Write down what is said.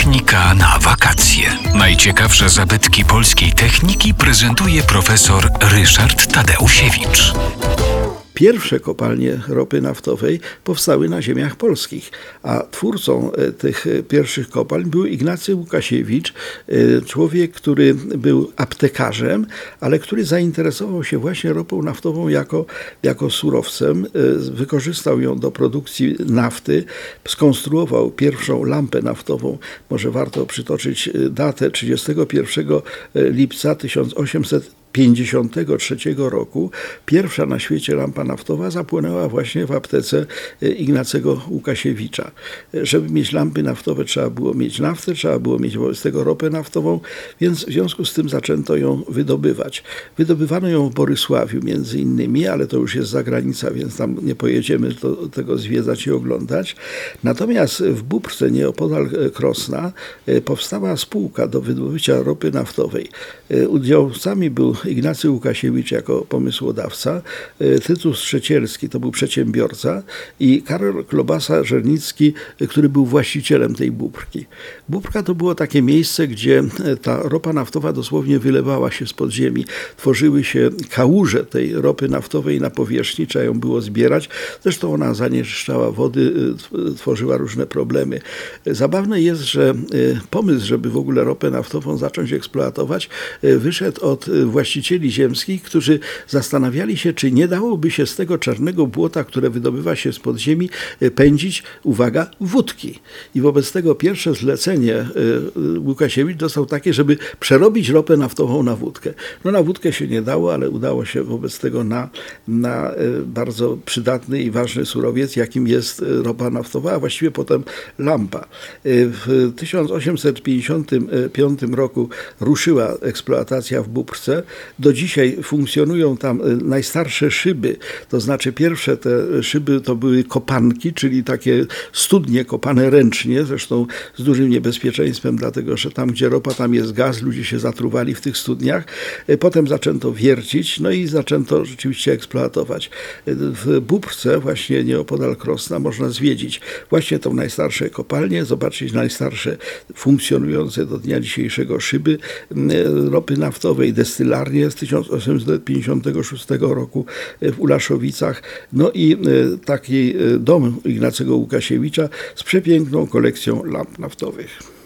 Technika na wakacje. Najciekawsze zabytki polskiej techniki prezentuje profesor Ryszard Tadeusiewicz. Pierwsze kopalnie ropy naftowej powstały na ziemiach polskich, a twórcą e, tych e, pierwszych kopalń był Ignacy Łukasiewicz, e, człowiek, który był aptekarzem, ale który zainteresował się właśnie ropą naftową jako, jako surowcem. Wykorzystał ją do produkcji nafty, skonstruował pierwszą lampę naftową. Może warto przytoczyć datę 31 lipca 1800 1953 roku pierwsza na świecie lampa naftowa zapłonęła właśnie w aptece e, Ignacego Łukasiewicza. E, żeby mieć lampy naftowe trzeba było mieć naftę, trzeba było mieć wobec tego ropę naftową, więc w związku z tym zaczęto ją wydobywać. Wydobywano ją w Borysławiu między innymi, ale to już jest zagranica, więc tam nie pojedziemy tego zwiedzać i oglądać. Natomiast w Bubrce, nieopodal e, Krosna, powstała spółka do wydobycia ropy naftowej. Udziałowcami był Ignacy Łukasiewicz jako pomysłodawca, e, Tytus Trzecielski to był przedsiębiorca i Karol Klobasa-Żernicki, który był właścicielem tej bubrki. Bubrka to było takie miejsce, gdzie e, ta ropa naftowa dosłownie wylewała się z podziemi. Tworzyły się kałuże tej ropy naftowej na powierzchni, trzeba ją było zbierać. Zresztą ona zanieczyszczała wody, e, tworzyła różne problemy. Zabawne jest, że pomysł, żeby w ogóle ropę naftową zacząć eksploatować, wyszedł od właściciela właścicieli ziemskich, którzy zastanawiali się, czy nie dałoby się z tego czarnego błota, które wydobywa się z podziemi, e, pędzić, uwaga, wódki. I wobec tego pierwsze zlecenie e, Łukasiewicz dostał takie, żeby przerobić ropę naftową na wódkę. No na wódkę się nie dało, ale udało się wobec tego na, na bardzo przydatny i ważny surowiec, jakim jest ropa naftowa, a właściwie potem lampa. W 1855 roku ruszyła eksploatacja w Bubrce. Do dzisiaj funkcjonują tam y, najstarsze szyby, to znaczy pierwsze te szyby to były kopanki, czyli takie studnie kopane ręcznie, zresztą z dużym niebezpieczeństwem, dlatego że tam, gdzie ropa, tam jest gaz, ludzie się zatruwali w tych studniach. Y, potem zaczęto wiercić, no i zaczęto rzeczywiście eksploatować. Y, w Bubrce, właśnie nieopodal Krosna, można zwiedzić właśnie tą najstarsze kopalnie, zobaczyć najstarsze funkcjonujące do dnia dzisiejszego szyby ropy naftowej, destylarnie, z 1856 roku w Ulaszowicach. No i e, taki e, dom Ignacego Łukasiewicza z przepiękną kolekcją lamp naftowych.